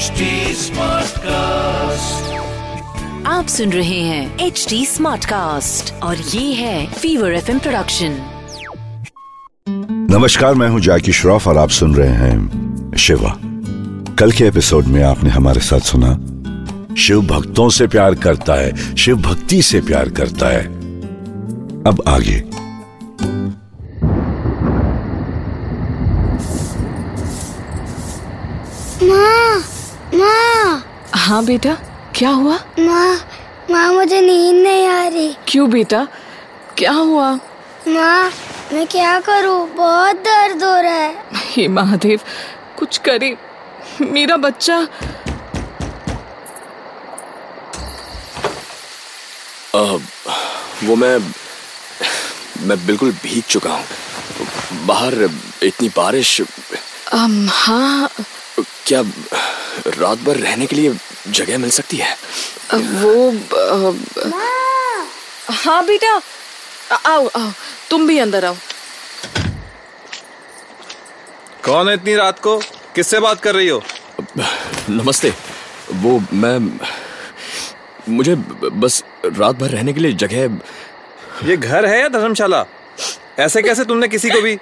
HD Smartcast. आप सुन रहे हैं एच डी स्मार्ट कास्ट और ये है फीवर एफ़ प्रोडक्शन नमस्कार मैं हूँ जैकी श्रॉफ और आप सुन रहे हैं शिवा। कल के एपिसोड में आपने हमारे साथ सुना शिव भक्तों से प्यार करता है शिव भक्ति से प्यार करता है। अब आगे। माँ माँ। हाँ बेटा क्या हुआ? माँ माँ मुझे नींद नहीं आ रही। क्यों बेटा? क्या हुआ? माँ मैं क्या करूँ? बहुत दर्द हो रहा है। हे महादेव कुछ करे। मेरा बच्चा। वो मैं मैं बिल्कुल भीग चुका हूँ। बाहर इतनी बारिश। हाँ। क्या रात भर रहने के लिए जगह मिल सकती है? वो हाँ बेटा। आओ आओ। तुम भी अंदर आओ। कौन है इतनी रात को? किससे बात कर रही हो? नमस्ते। वो मैं मुझे बस रात भर रहने के लिए जगह ये घर है या धर्मशाला? ऐसे कैसे तुमने किसी को भी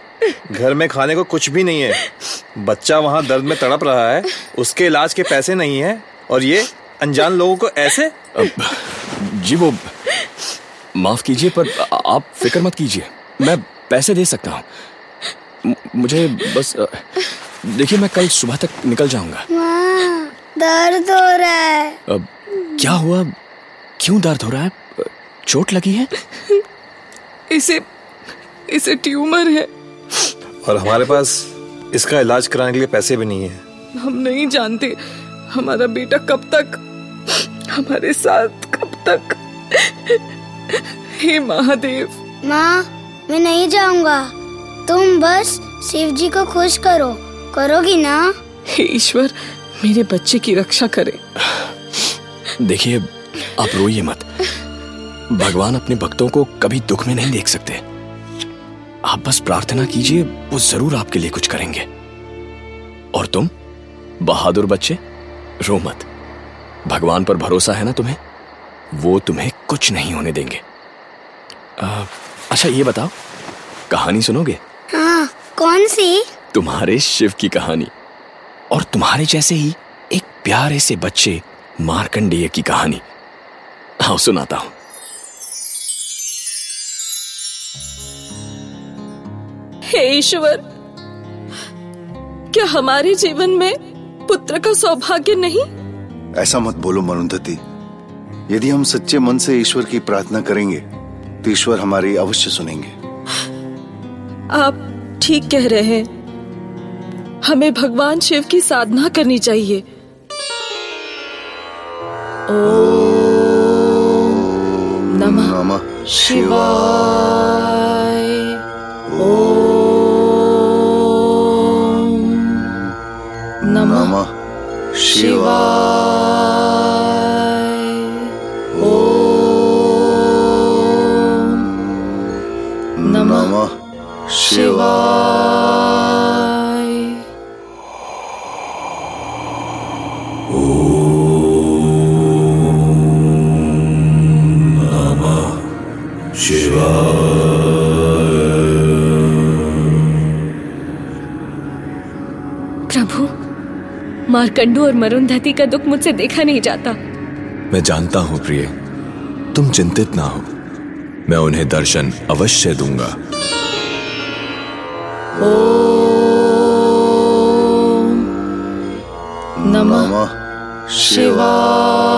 घर में खाने को कुछ भी नहीं है। बच्चा वहाँ दर्द में तड़प रहा है उसके इलाज के पैसे नहीं है और ये अनजान लोगों को ऐसे? जी वो माफ़ कीजिए पर आप फ़िक्र मत कीजिए। मैं पैसे दे सकता हूँ। मुझे बस देखिए मैं कल सुबह तक निकल जाऊँगा। दर्द हो रहा है। अब क्या हुआ? क्यों दर्द हो रहा है? चोट लगी है? इसे इसे ट्यूमर है। और हमारे पास इसका इलाज कराने के लिए पैसे भी नहीं है। हम नहीं जानते हमारा बेटा कब तक हमारे साथ कब तक। हे महादेव। माँ मैं नहीं जाऊँगा। तुम बस शिव जी को खुश करो। करोगी ना? हे ईश्वर मेरे बच्चे की रक्षा करे। देखिए आप रोइए मत। भगवान अपने भक्तों को कभी दुख में नहीं देख सकते। आप बस प्रार्थना कीजिए वो ज़रूर आपके लिए कुछ करेंगे। और तुम बहादुर बच्चे रो मत। भगवान पर भरोसा है ना तुम्हें? वो तुम्हें कुछ नहीं होने देंगे। आ, अच्छा ये बताओ कहानी सुनोगे? हाँ कौन सी? तुम्हारे शिव की कहानी। और तुम्हारे जैसे ही एक प्यारे से बच्चे मार्कंडेय की कहानी। आओ सुनाता हूँ। हे ईश्वर क्या हमारे जीवन में पुत्र का सौभाग्य नहीं? ऐसा मत बोलो मरुंधति। यदि हम सच्चे मन से ईश्वर की प्रार्थना करेंगे तो ईश्वर हमारी अवश्य सुनेंगे। आप ठीक कह रहे हैं। हमें भगवान शिव की साधना करनी चाहिए। ओम नमः शिवाय। शिवाय मारकंडू और मरुंधति का दुख मुझसे देखा नहीं जाता। मैं जानता हूँ प्रिय। तुम चिंतित ना हो। मैं उन्हें दर्शन अवश्य दूँगा। ओम नमः नमः शिवाय।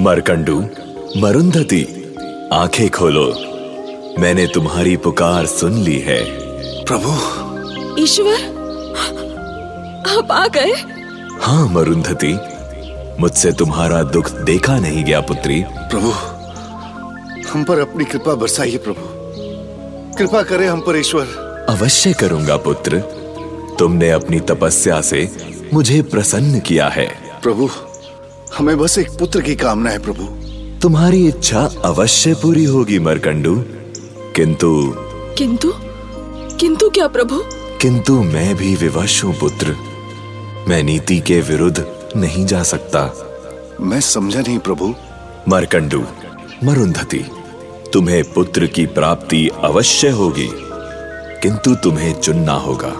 मरकंडू मरुंधति आँखें खोलो। मैंने तुम्हारी पुकार सुन ली है। प्रभु। ईश्वर आप आ गए? हाँ मरुंधति। मुझसे तुम्हारा दुख देखा नहीं गया पुत्री। प्रभु हम पर अपनी कृपा बरसाइए प्रभु। कृपा करें हम पर ईश्वर। अवश्य करूँगा पुत्र। तुमने अपनी तपस्या से मुझे प्रसन्न किया है। प्रभु हमें बस एक पुत्र की कामना है प्रभु। तुम्हारी इच्छा अवश्य पूरी होगी मरकंडू। किंतु किंतु? किंतु क्या प्रभु? किंतु मैं भी विवश हूँ पुत्र। मैं नीति के विरुद्ध नहीं जा सकता। मैं समझा नहीं प्रभु। मरकंडू मरुंधति तुम्हें पुत्र की प्राप्ति अवश्य होगी किंतु तुम्हें चुनना होगा।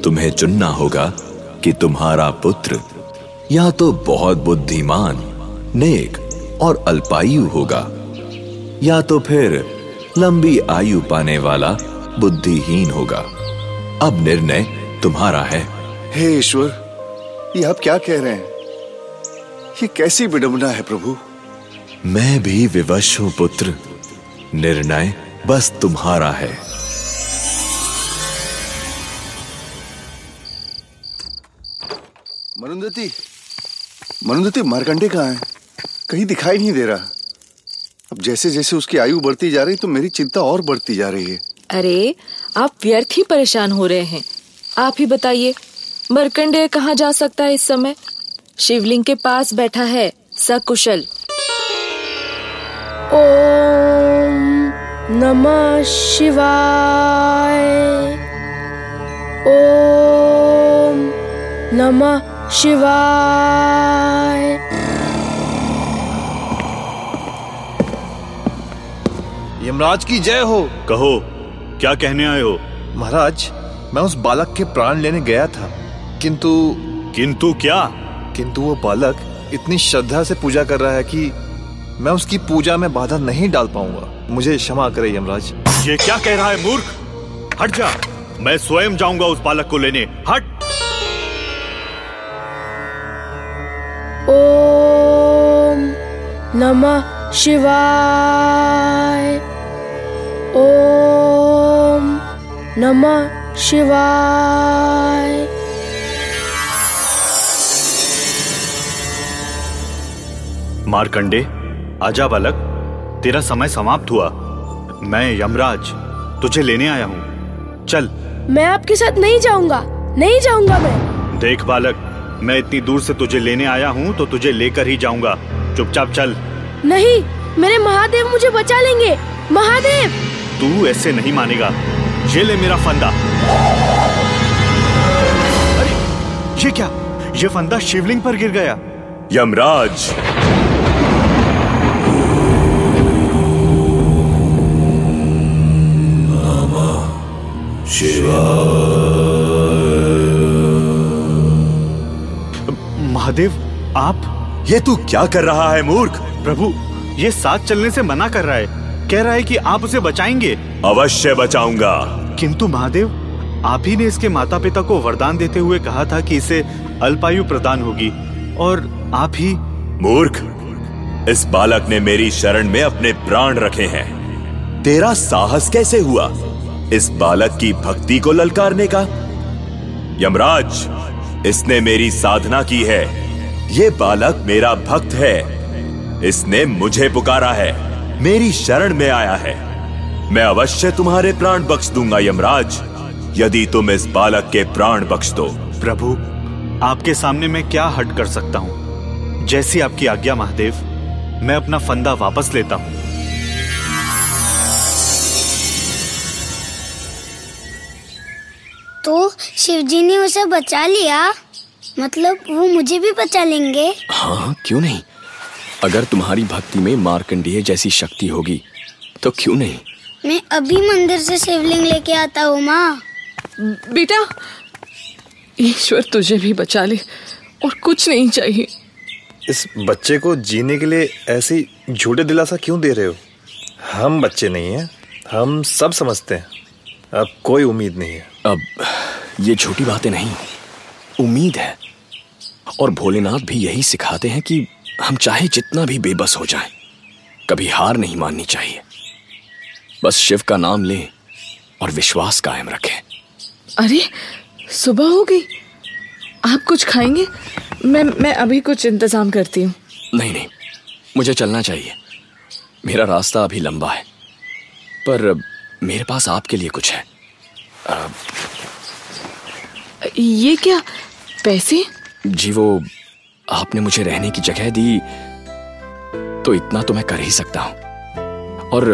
तुम्हें चुनना होगा कि तुम्हारा पुत्र या तो बहुत बुद्धिमान नेक और अल्पायु होगा या तो फिर लंबी आयु पाने वाला बुद्धिहीन होगा। अब निर्णय तुम्हारा है। हे ईश्वर ये आप क्या कह रहे हैं? ये कैसी विडंबना है प्रभु? मैं भी विवश हूँ पुत्र। निर्णय बस तुम्हारा है। मरुंधति मरुंधति मारकंडे कहाँ है? कहीं दिखाई नहीं दे रहा। अब जैसे जैसे उसकी आयु बढ़ती जा रही तो मेरी चिंता और बढ़ती जा रही है। अरे आप व्यर्थ ही परेशान हो रहे हैं। आप ही बताइए मरकंडे कहाँ जा सकता है इस समय? शिवलिंग के पास बैठा है सकुशल। ओम नमः शिवाय। ओम नमः शिवाय। यमराज की जय हो। कहो क्या कहने आए हो? महाराज मैं उस बालक के प्राण लेने गया था। किंतु किंतु क्या? किंतु वो बालक इतनी श्रद्धा से पूजा कर रहा है कि मैं उसकी पूजा में बाधा नहीं डाल पाऊँगा। मुझे क्षमा करे यमराज। ये क्या कह रहा है मूर्ख? हट जा। मैं स्वयं जाऊँगा उस बालक को लेने। हट। ओम नमः शिवाय। ओम नमः शिवाय। मारकंडे आजा बालक तेरा समय समाप्त हुआ। मैं यमराज तुझे लेने आया हूँ। चल। मैं आपके साथ नहीं जाऊँगा नहीं जाऊँगा मैं। देख बालक मैं इतनी दूर से तुझे लेने आया हूँ तो तुझे लेकर ही जाऊँगा। चुपचाप चल। नहीं मेरे महादेव मुझे बचा लेंगे। महादेव! तू ऐसे नहीं मानेगा। ये ले मेरा फंदा। अरे ये क्या? ये फंदा शिवलिंग पर गिर गया। यमराज। महादेव आप? ये तू क्या कर रहा है मूर्ख? प्रभु ये साथ चलने से मना कर रहा है। कह रहा है कि आप उसे बचाएँगे। अवश्य बचाऊँगा। किंतु महादेव आप ही ने इसके माता पिता को वरदान देते हुए कहा था कि इसे अल्पायु प्रदान होगी। और आप ही मूर्ख इस बालक ने मेरी शरण में अपने प्राण रखे हैं। तेरा साहस कैसे हुआ? इस बालक की भक्ति को ललकारने का? यमराज इसने मेरी साधना की है। ये बालक मेरा भक्त है। इसने मुझे पुकारा है। मेरी शरण में आया है। मैं अवश्य तुम्हारे प्राण बख्श दूँगा यमराज। यदि तुम इस बालक के प्राण बख्श दो। प्रभु आपके सामने मैं क्या हट कर सकता हूँ? जैसी आपकी आज्ञा महादेव मैं अपना फंदा वापस लेता हूँ। तो शिवजी ने उसे बचा लिया? मतलब वो मुझे भी बचा लेंगे? हाँ क्यों नहीं? अगर तुम्हारी भक्ति में मार्कंडेय जैसी शक्ति होगी तो क्यों नहीं? मैं अभी मंदिर से शिवलिंग लेके आता हूँ माँ। बेटा ईश्वर तुझे भी बचा ले और कुछ नहीं चाहिए। इस बच्चे को जीने के लिए ऐसी झूठे दिलासा क्यों दे रहे हो? हम बच्चे नहीं हैं हम सब समझते हैं। अब कोई उम्मीद नहीं है। अब ये झूठी बातें नहीं उम्मीद है। और भोलेनाथ भी यही सिखाते हैं कि हम चाहे जितना भी बेबस हो जाएँ, कभी हार नहीं माननी चाहिए। बस शिव का नाम लें और विश्वास कायम रखें। अरे सुबह हो गई आप कुछ खाएँगे? मैं मैं अभी कुछ इंतज़ाम करती हूँ। नहीं नहीं मुझे चलना चाहिए। मेरा रास्ता अभी लंबा है पर मेरे पास आपके लिए कुछ है। आ, ये क्या पैसे? जी वो आपने मुझे रहने की जगह दी तो इतना तो मैं कर ही सकता हूँ। और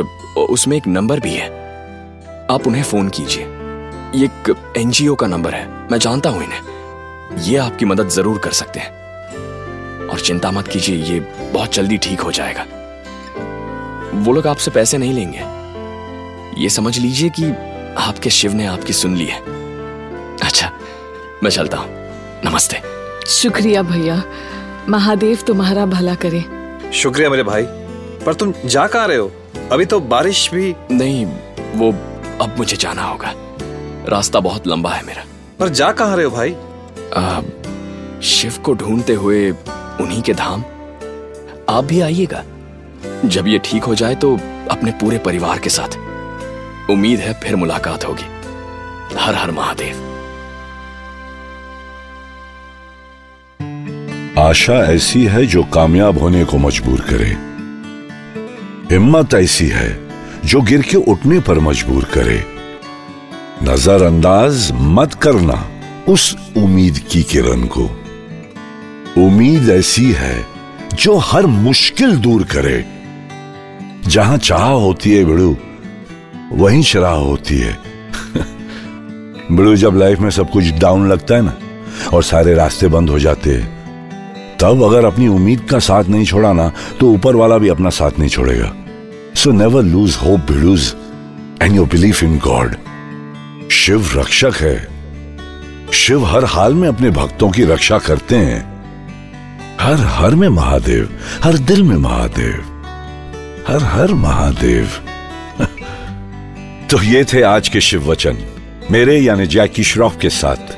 उसमें एक नंबर भी है। आप उन्हें फ़ोन कीजिए। ये एक एनजीओ का नंबर है। मैं जानता हूँ इन्हें। ये आपकी मदद ज़रूर कर सकते हैं। और चिंता मत कीजिए, ये बहुत जल्दी ठीक हो जाएगा। वो लोग आपसे पैसे नहीं लेंगे। ये समझ लीजिए कि आपके शिव ने आपकी सुन ली है। अच्छा मैं चलता हूँ। नमस्ते। शुक्रिया भैया। महादेव तुम्हारा भला करे। शुक्रिया मेरे भाई। पर तुम जा कहाँ रहे हो? अभी तो बारिश भी नहीं वो अब मुझे जाना होगा। रास्ता बहुत लंबा है मेरा। पर जा कहाँ रहे हो भाई? आ, शिव को ढूंढते हुए उन्हीं के धाम। आप भी आइएगा। जब ये ठीक हो जाए तो अपने पूरे परिवार के साथ। उम्मीद है फिर मुलाकात होगी। हर हर महादेव। आशा ऐसी है जो कामयाब होने को मजबूर करे। हिम्मत ऐसी है जो गिर के उठने पर मजबूर करे। नजरअंदाज मत करना उस उम्मीद की किरण को। उम्मीद ऐसी है जो हर मुश्किल दूर करे। जहाँ चाह होती है बिड़ू वहीं शराह होती है। बिड़ू जब लाइफ में सब कुछ डाउन लगता है ना, और सारे रास्ते बंद हो जाते हैं तब अगर अपनी उम्मीद का साथ नहीं छोड़ा ना तो ऊपर वाला भी अपना साथ नहीं छोड़ेगा। So never lose hope भिडूज and your belief in God Shiv रक्षक है। शिव हर हाल में अपने भक्तों की रक्षा करते हैं। हर हर में महादेव, हर दिल में महादेव, हर हर महादेव। तो ये थे आज के शिव वचन, मेरे यानी जैकी श्रॉफ के साथ।